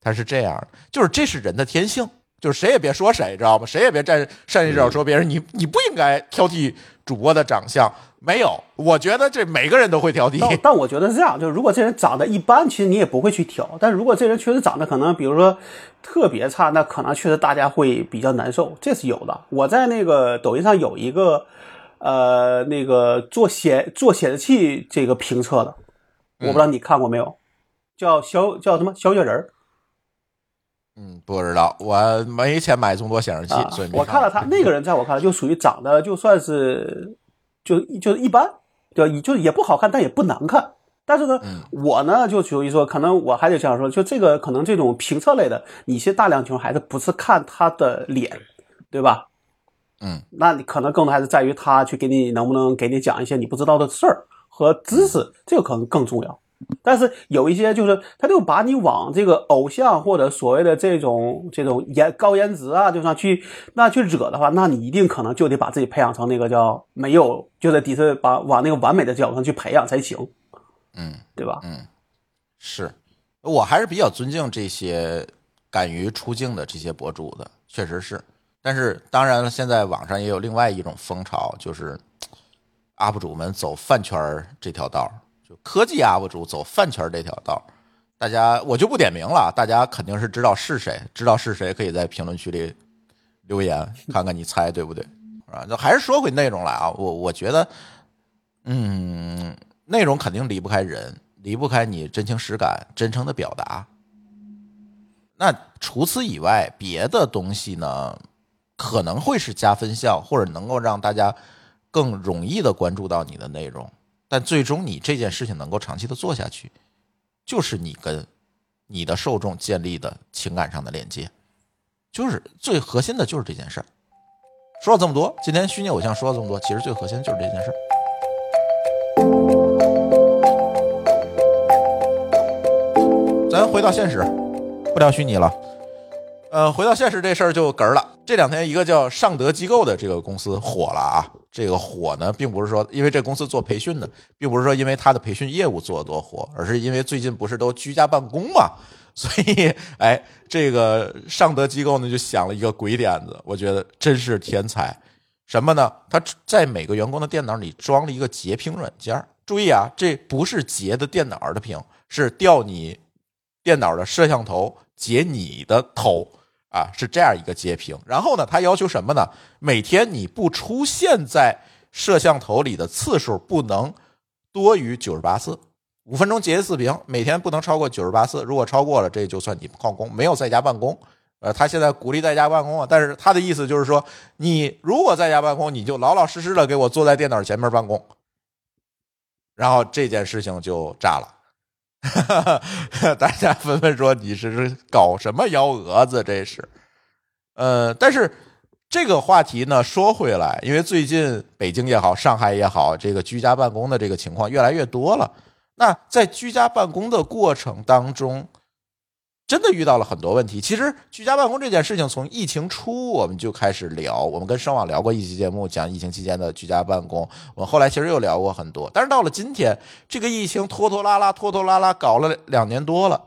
他是这样，就是这是人的天性，就是谁也别说谁，知道吗？谁也别站善意这说别人，你你不应该挑剔主播的长相。没有，我觉得这每个人都会挑剔。但但我觉得是这样，就是如果这人长得一般，其实你也不会去挑；但如果这人确实长得可能，比如说特别差，那可能确实大家会比较难受，这是有的。我在那个抖音上有一个，呃，那个做显做显示器这个评测的，我不知道你看过没有，叫小叫什么小雪人儿嗯，不知道，我没钱买这么多显示器，啊所以，我看了他那个人，在我看来就属于长得就算是就就是一般，对吧？就也不好看，但也不难看。但是呢，我呢就属于说，可能我还得这样说，就这个可能这种评测类的，你其实大量情况还是不是看他的脸，对吧？嗯，那你可能更多还是在于他去给你能不能给你讲一些你不知道的事儿和知识，这个可能更重要。但是有一些就是，他就把你往这个偶像或者所谓的这种这种颜高颜值啊，就上去那去惹的话，那你一定可能就得把自己培养成那个叫没有，就得底下把往那个完美的角度上去培养才行，嗯。对吧？嗯是我还是比较尊敬这些敢于出镜的这些博主的，确实是。但是当然了，现在网上也有另外一种风潮，就是 UP 主们走饭圈这条道儿，就科技 UP 主走饭圈儿这条道。大家我就不点名了，大家肯定是知道是谁，知道是谁可以在评论区里留言，看看你猜对不对，啊？就还是说回内容来啊，我我觉得，嗯，内容肯定离不开人，离不开你真情实感、真诚的表达。那除此以外，别的东西呢，可能会是加分项，或者能够让大家更容易的关注到你的内容。但最终你这件事情能够长期的做下去，就是你跟你的受众建立的情感上的连接，就是最核心的就是这件事儿。说了这么多，今天虚拟偶像说了这么多，其实最核心就是这件事儿。咱回到现实，不聊虚拟了。呃，回到现实这事儿就哏儿了。这两天一个叫尚德机构的这个公司火了啊。这个火呢，并不是说因为这公司做培训的，并不是说因为它的培训业务做得多火，而是因为最近不是都居家办公嘛，所以哎，这个尚德机构呢就想了一个鬼点子，我觉得真是天才。什么呢？他在每个员工的电脑里装了一个截屏软件。注意啊，这不是截的电脑的屏，是调你电脑的摄像头截你的头啊，是这样一个截屏。然后呢，他要求什么呢？每天你不出现在摄像头里的次数不能多于九十八次，五分钟截一次屏，每天不能超过九十八次。如果超过了，这就算你旷工，没有在家办公。呃，他现在鼓励在家办公啊，但是他的意思就是说，你如果在家办公，你就老老实实的给我坐在电脑前面办公。然后这件事情就炸了，哈 哈大家纷纷说你是搞什么幺蛾子？这是，呃，但是这个话题呢，说回来，因为最近北京也好，上海也好，这个居家办公的这个情况越来越多了。那在居家办公的过程当中，真的遇到了很多问题。其实居家办公这件事情，从疫情初我们就开始聊，我们跟声网聊过一期节目，讲疫情期间的居家办公。我们后来其实又聊过很多，但是到了今天，这个疫情拖拖拉拉、拖拖拉拉搞了两年多了。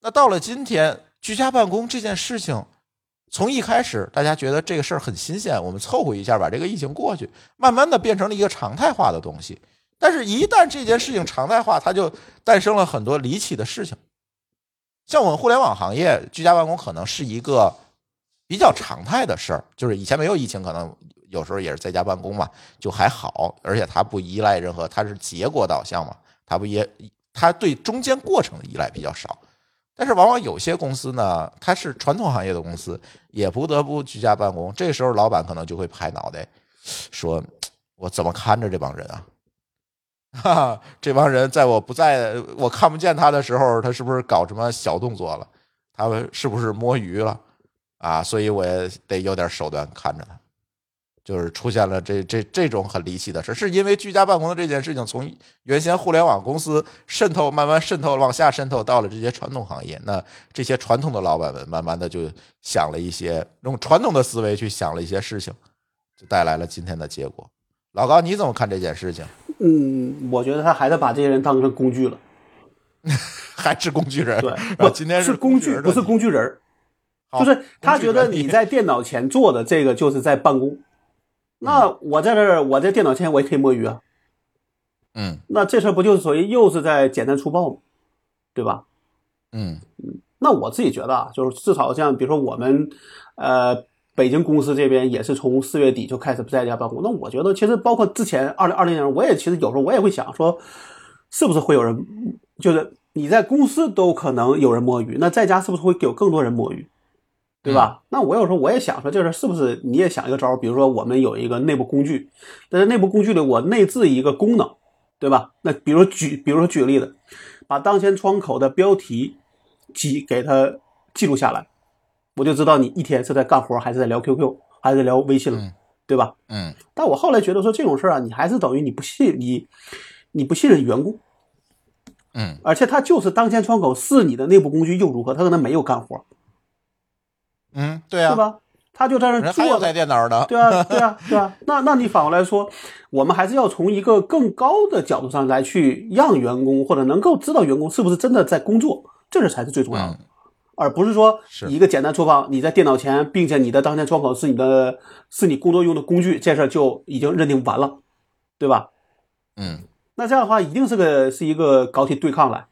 那到了今天，居家办公这件事情，从一开始大家觉得这个事儿很新鲜，我们凑合一下把这个疫情过去，慢慢的变成了一个常态化的东西。但是，一旦这件事情常态化，它就诞生了很多离奇的事情。像我们互联网行业，居家办公可能是一个比较常态的事儿，就是以前没有疫情，可能有时候也是在家办公嘛，就还好，而且它不依赖任何，它是结果导向嘛，它不也，它对中间过程的依赖比较少。但是往往有些公司呢，它是传统行业的公司，也不得不居家办公，这时候老板可能就会拍脑袋，说 我怎么看着这帮人啊？哈哈，这帮人在我不在、我看不见他的时候，他是不是搞什么小动作了？他们是不是摸鱼了？啊，所以我也得有点手段看着他。就是出现了这这这种很离奇的事，是因为居家办公的这件事情，从原先互联网公司渗透，慢慢渗透往下渗透到了这些传统行业。那这些传统的老板们，慢慢的就想了一些用传统的思维去想了一些事情，就带来了今天的结果。老高，你怎么看这件事情？嗯，我觉得他还是把这些人当成工具了，还是工具人？对，不，今天是工具，不是工具人就是他觉得你在电脑前做的这个就是在办公。那我在这儿，我在电脑前我也可以摸鱼啊。嗯，那这事儿不就是属于又是在简单粗暴吗？对吧？嗯嗯，那我自己觉得啊，就是至少像比如说我们，呃。北京公司这边也是从四月底就开始不在家办公。那我觉得，其实包括之前二零二零年，我也其实有时候我也会想说，是不是会有人，就是你在公司都可能有人摸鱼，那在家是不是会有更多人摸鱼，对吧？那我有时候我也想说，这事是不是你也想一个招比如说我们有一个内部工具，但是内部工具里我内置一个功能，对吧？那比如举，比如说举个例子，把当前窗口的标题记给它记录下来。我就知道你一天是在干活，还是在聊 QQ，还是在聊微信了，对吧？嗯。但我后来觉得说这种事儿啊，你还是等于你不信你，你不信任员工。嗯。而且他就是当前窗口是你的内部工具又如何？他可能没有干活。嗯，对啊，是吧？他就在那坐在电脑呢。对啊，对啊，对啊。那那你反过来说，我们还是要从一个更高的角度上来去让员工或者能够知道员工是不是真的在工作，这是才是最重要的。而不是说一个简单粗暴，你在电脑前，并且你的当前窗口是你的，是你工作用的工具，这事儿就已经认定完了，对吧？嗯，那这样的话，一定是个是一个搞起对抗来。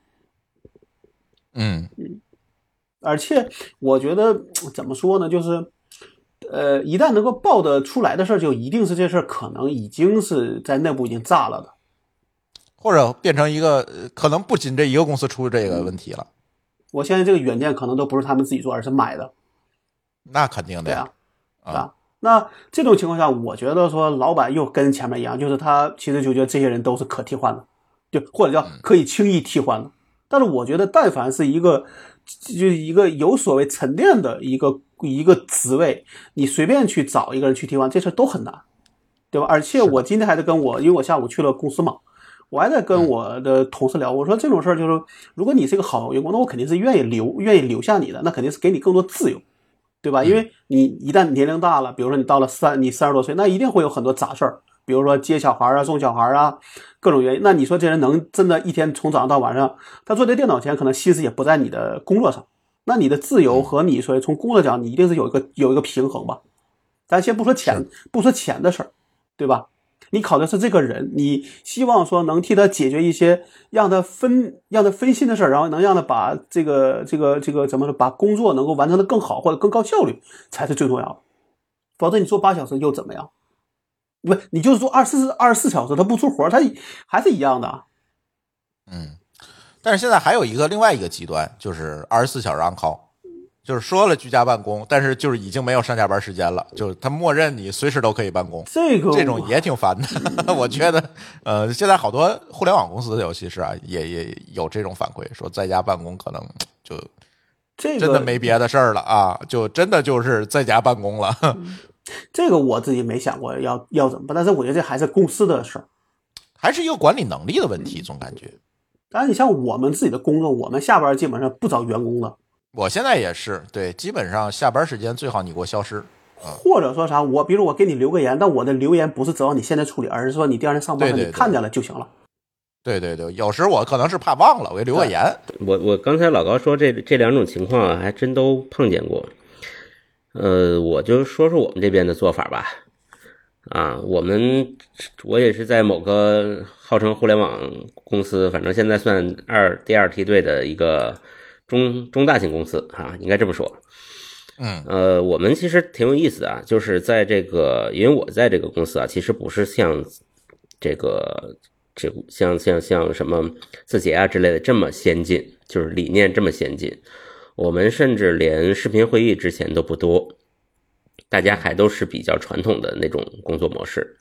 嗯嗯，而且我觉得怎么说呢，就是，呃，一旦能够报得出来的事儿，就一定是这事儿可能已经是在内部已经炸了的，或者变成一个可能不仅这一个公司出这个问题了。我现在这个软件可能都不是他们自己做，而是买的。那肯定的呀，啊，那这种情况下，我觉得说老板又跟前面一样，就是他其实就觉得这些人都是可替换的，就或者叫可以轻易替换的。但是我觉得，但凡是一个就一个有所谓沉淀的一个一个职位，你随便去找一个人去替换，这事儿都很难，对吧？而且我今天还在跟我，因为我下午去了公司嘛，我还在跟我的同事聊，我说这种事儿就是，如果你是一个好员工，那我肯定是愿意留愿意留下你的，那肯定是给你更多自由。对吧？因为你一旦年龄大了，比如说你到了三，你三十多岁，那一定会有很多杂事儿，比如说接小孩啊、送小孩啊，各种原因。那你说这人能真的一天从早上到晚上，他坐在电脑前，可能心思也不在你的工作上。那你的自由和你说从工作讲，你一定是有一个有一个平衡吧？咱先不说钱，不说钱的事儿，对吧？你考的是这个人，你希望说能替他解决一些让他分让他分心的事儿，然后能让他把这个这个这个怎么说，把工作能够完成的更好或者更高效率，才是最重要的。否则你做八小时又怎么样？不，你就是做二十四二十四小时，他不出活，他还是一样的。嗯，但是现在还有一个另外一个极端，就是二十四小时 on call。就是说了居家办公，但是就是已经没有上下班时间了，就是他默认你随时都可以办公。这个这种也挺烦的，我觉得，呃，现在好多互联网公司，尤其是啊，也也有这种反馈，说在家办公可能就这个真的没别的事儿了啊，就真的就是在家办公了。这个我自己没想过要要怎么办，但是我觉得这还是公司的事儿，还是一个管理能力的问题，总感觉。当然，你像我们自己的工作，我们下班基本上不找员工的。我现在也是，对，基本上下班时间最好你给我消失，或者说啥，我比如我给你留个言，但我的留言不是指望你现在处理，而是说你第二天上班你看见了就行了。对对对，有时我可能是怕忘了，我给留个言。我我刚才老高说这这两种情况啊，还真都碰见过。呃，我就说说我们这边的做法吧。啊，我们我也是在某个号称互联网公司，反正现在算二第二梯队的一个中中大型公司啊，应该这么说。嗯呃，我们其实挺有意思的啊，就是在这个，因为我在这个公司啊，其实不是像这个这像像像什么字节啊之类的这么先进，就是理念这么先进。我们甚至连视频会议之前都不多，大家还都是比较传统的那种工作模式。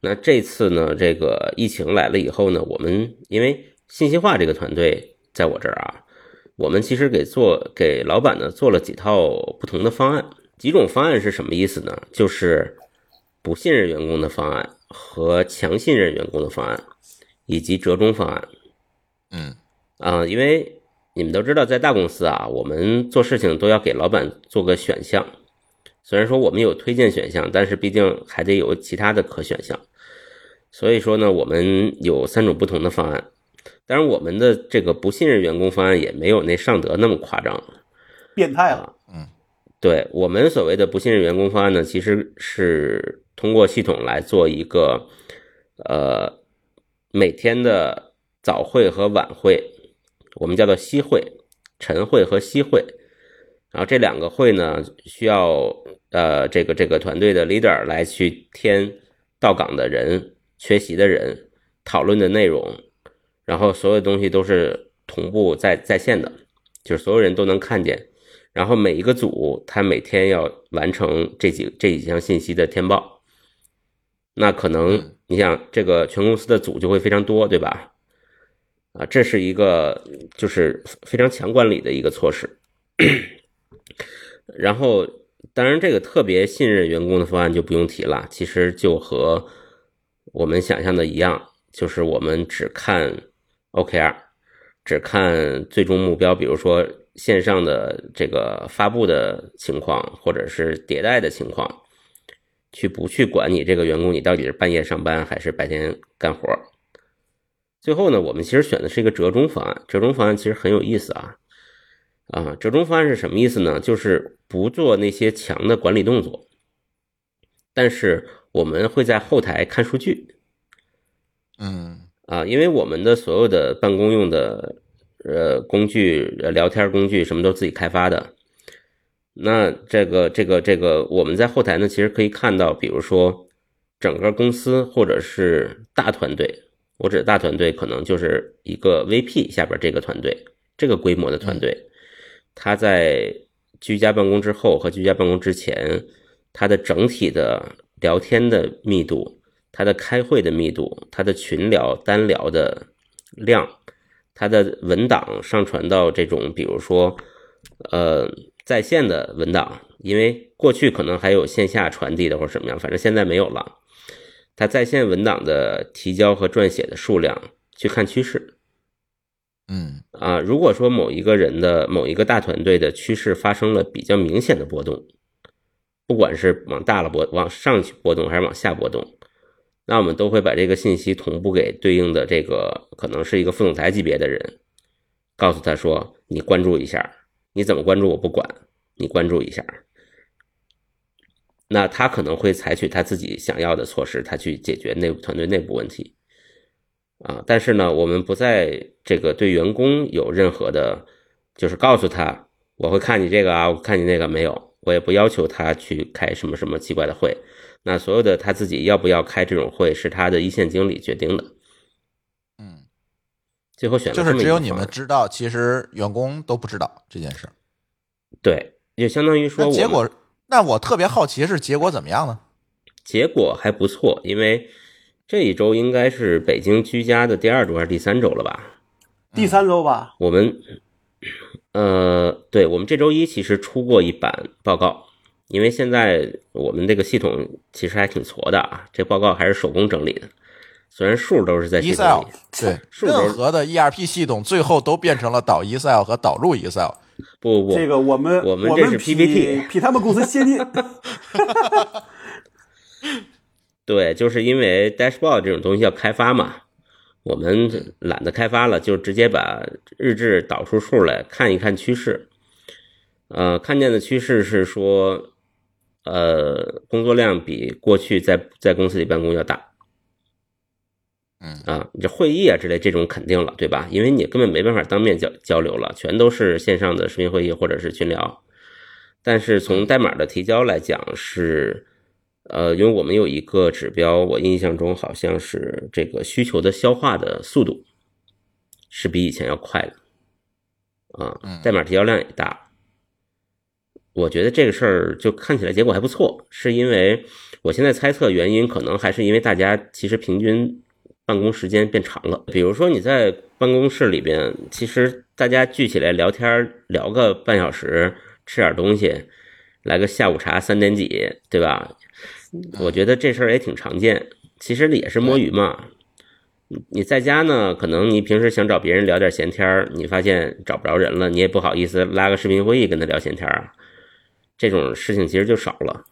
那这次呢，这个疫情来了以后呢，我们因为信息化这个团队在我这儿啊，我们其实给做给老板呢做了几套不同的方案。几种方案是什么意思呢？就是不信任员工的方案和强信任员工的方案，以及折中方案。嗯啊、因为你们都知道，在大公司啊，我们做事情都要给老板做个选项。虽然说我们有推荐选项，但是毕竟还得有其他的可选项。所以说呢，我们有三种不同的方案。当然，我们的这个不信任员工方案也没有那尚德那么夸张。变态了，嗯对我们所谓的不信任员工方案呢，其实是通过系统来做一个呃每天的早会和晚会，我们叫做夕会、晨会和夕会。然后这两个会呢，需要呃这个这个团队的 leader 来去添到岗的人、缺席的人、讨论的内容，然后所有东西都是同步在在线的，就是所有人都能看见。然后每一个组他每天要完成这几这几项信息的填报，那可能你想这个全公司的组就会非常多，对吧？啊，这是一个就是非常强管理的一个措施。然后，当然这个特别信任员工的方案就不用提了，其实就和我们想象的一样，就是我们只看 OKR，只看最终目标，比如说线上的这个发布的情况，或者是迭代的情况，去不去管你这个员工你到底是半夜上班还是白天干活。最后呢，我们其实选的是一个折中方案，折中方案其实很有意思啊。啊，折中方案是什么意思呢？就是不做那些强的管理动作，但是我们会在后台看数据。嗯啊，因为我们的所有的办公用的呃工具、呃聊天工具什么都自己开发的。那这个这个这个，我们在后台呢，其实可以看到，比如说整个公司或者是大团队，我指的大团队可能就是一个 VP 下边这个团队，这个规模的团队，他在居家办公之后和居家办公之前它的整体的聊天的密度、它的开会的密度、它的群聊、单聊的量、它的文档上传到这种，比如说，呃，在线的文档，因为过去可能还有线下传递的或者什么样，反正现在没有了。它在线文档的提交和撰写的数量，去看趋势。嗯啊，如果说某一个人的某一个大团队的趋势发生了比较明显的波动，不管是往大了波往上去波动还是往下波动，那我们都会把这个信息同步给对应的这个可能是一个副总裁级别的人，告诉他说：“你关注一下，你怎么关注我不管，你关注一下。”那他可能会采取他自己想要的措施，他去解决内部团队内部问题。啊，但是呢，我们不在这个对员工有任何的，就是告诉他我会看你这个啊，我看你那个没有，我也不要求他去开什么什么奇怪的会。那所有的他自己要不要开这种会，是他的一线经理决定的。嗯，最后选了就是只有你们知道，其实员工都不知道这件事。对，就相当于说结果，那我特别好奇是结果怎么样呢？结果还不错，因为这一周应该是北京居家的第二周还是第三周了吧？第三周吧，我们，呃，对我们这周一其实出过一版报告，因为现在我们这个系统其实还挺矬的啊，这报告还是手工整理的，虽然数都是在系统 Excel 里，对，任何的 ERP 系统最后都变成了导 Excel 和导入 Excel。不不不，这个我们我们这是 PPT 比他们公司先进。对，就是因为 dashboard 这种东西要开发嘛，我们懒得开发了，就直接把日志导出数来看一看趋势。呃，看见的趋势是说，呃，工作量比过去在在公司里办公要大。嗯啊，你这会议啊之类这种肯定了，对吧？因为你根本没办法当面交交流了，全都是线上的视频会议或者是群聊。但是从代码的提交来讲是，呃，因为我们有一个指标，我印象中好像是这个需求的消化的速度是比以前要快的，啊嗯，代码提交量也大。我觉得这个事儿就看起来结果还不错，是因为我现在猜测原因可能还是因为大家其实平均办公时间变长了。比如说你在办公室里边，其实大家聚起来聊天聊个半小时，吃点东西，来个下午茶三点几，对吧？我觉得这事儿也挺常见，其实也是摸鱼嘛。你你在家呢，可能你平时想找别人聊点闲天儿，你发现找不着人了，你也不好意思拉个视频会议跟他聊闲天儿，这种事情其实就少了。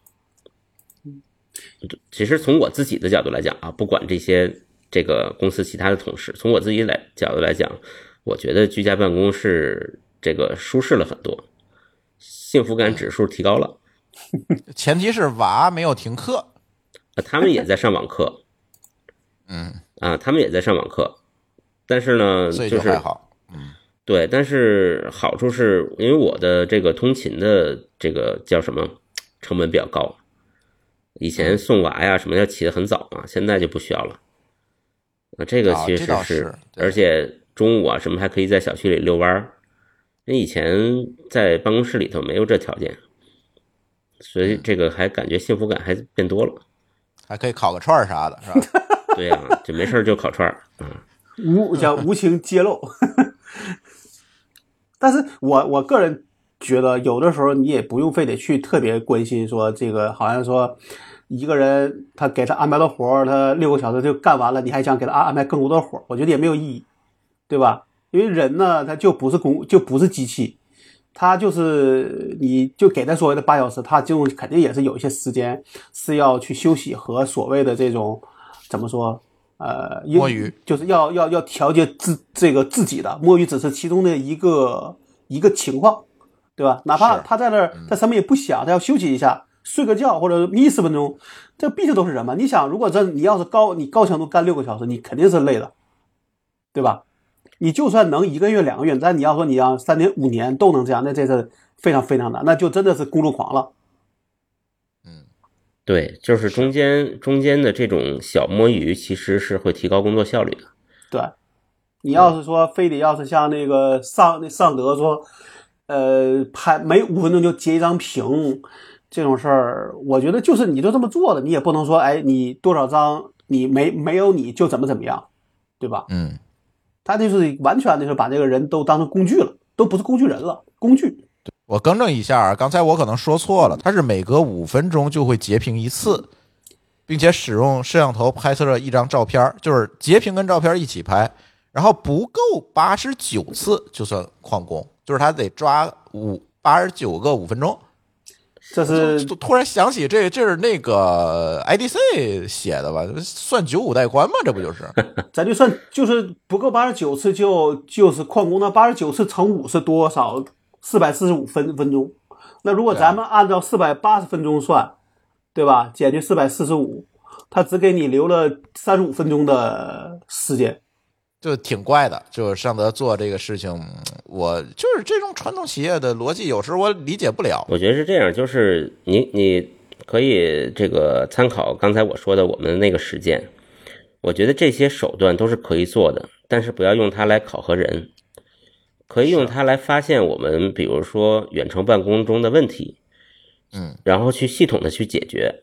其实从我自己的角度来讲啊，不管这些这个公司其他的同事，从我自己来角度来讲，我觉得居家办公是这个舒适了很多，幸福感指数提高了。前提是娃没有停课。啊，他们也在上网课 嗯，啊，他们也在上网课，但是呢，就就是还好。对，但是好处是因为我的这个通勤的这个叫什么成本比较高，以前送娃呀什么要起得很早嘛，现在就不需要了。啊，这个啊其实是而且中午啊什么还可以在小区里遛弯儿，那以前在办公室里头没有这条件，所以这个还感觉幸福感还变多了。还可以烤个串儿啥的，是吧？对呀、就没事儿就烤串儿啊。无叫无情揭露。但是我我个人觉得，有的时候你也不用非得去特别关心说这个，好像说一个人他给他安排的活儿，他六个小时就干完了，你还想给他安安排更多的活儿，我觉得也没有意义，对吧？因为人呢，他就不是工，就不是机器，他就是你就给他所谓的八小时，他就肯定也是有一些时间是要去休息和所谓的这种怎么说？呃，因摸鱼就是要要要调节自这个自己的摸鱼，只是其中的一个一个情况，对吧？哪怕他在那儿，他什么也不想，他要休息一下，睡个觉或者眯十分钟，这毕竟都是人嘛。你想，如果这你要是高你高强度干六个小时，你肯定是累的，对吧？你就算能一个月两个月，但你要说你要三年五年都能这样，那这是非常非常难，那就真的是工作狂了。对，就是中间中间的这种小摸鱼，其实是会提高工作效率的。对，你要是说非得要是像那个上那尚德说，呃，拍每五分钟就截一张屏，这种事儿，我觉得就是你都这么做的，你也不能说，哎，你多少张你没没有你就怎么怎么样，对吧？嗯，他就是完全的是把这个人都当成工具了，都不是工具人了，工具。我更正一下啊，刚才我可能说错了，它是每隔五分钟就会截屏一次，并且使用摄像头拍摄了一张照片儿，就是截屏跟照片一起拍，然后不够八十九次就算旷工，就是他得抓五八十九个五分钟。这是突突然想起这这是那个 IDC 写的吧？算九五带宽吗？这不就是？咱就算就是不够八十九次就就是旷工，那八十九次乘五是多少？四百四十五分分钟。那如果咱们按照四百八十分钟算，对吧？减去四百四十五，他只给你留了三十五分钟的时间。就挺怪的，就是尚德做这个事情，我就是这种传统企业的逻辑，有时候我理解不了。我觉得是这样，就是你你可以这个参考刚才我说的我们的那个实践，我觉得这些手段都是可以做的，但是不要用它来考核人，可以用它来发现我们比如说远程办公中的问题，嗯，然后去系统的去解决，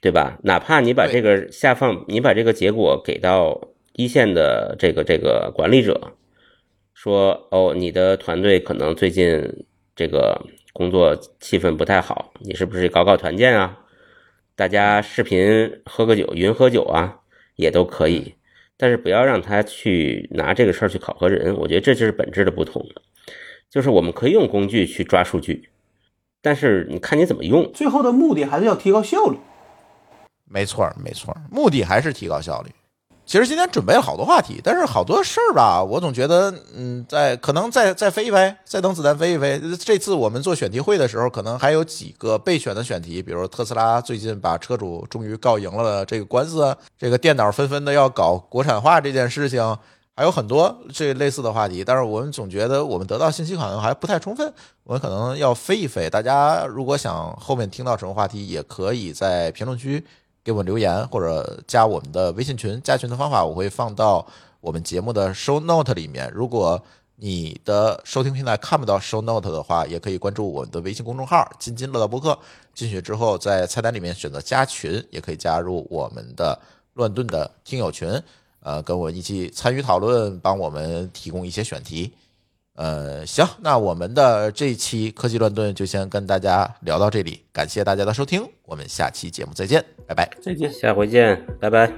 对吧？哪怕你把这个下放，你把这个结果给到一线的这个这个管理者，说哦，你的团队可能最近这个工作气氛不太好，你是不是搞搞团建啊？大家视频喝个酒，云喝酒啊，也都可以。但是不要让他去拿这个事儿去考核人，我觉得这就是本质的不同。就是我们可以用工具去抓数据，但是你看你怎么用。最后的目的还是要提高效率。没错儿，没错儿，目的还是提高效率。其实今天准备了好多话题，但是好多事儿吧，我总觉得，嗯，在可能再再飞一飞，再等子弹飞一飞。这次我们做选题会的时候，可能还有几个备选的选题，比如特斯拉最近把车主终于告赢了这个官司，这个电脑纷纷的要搞国产化这件事情，还有很多这类似的话题。但是我们总觉得我们得到信息好像还不太充分，我们可能要飞一飞。大家如果想后面听到什么话题，也可以在评论区。给我们留言或者加我们的微信群，加群的方法我会放到我们节目的 show note 里面。如果你的收听平台看不到 show note 的话，也可以关注我们的微信公众号“津津乐道播客”。进去之后，在菜单里面选择加群，也可以加入我们的乱炖的听友群，呃，跟我一起参与讨论，帮我们提供一些选题。呃，行，那我们的这一期科技乱炖就先跟大家聊到这里，感谢大家的收听，我们下期节目再见，拜拜。再见，下回见，拜拜。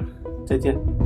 再见。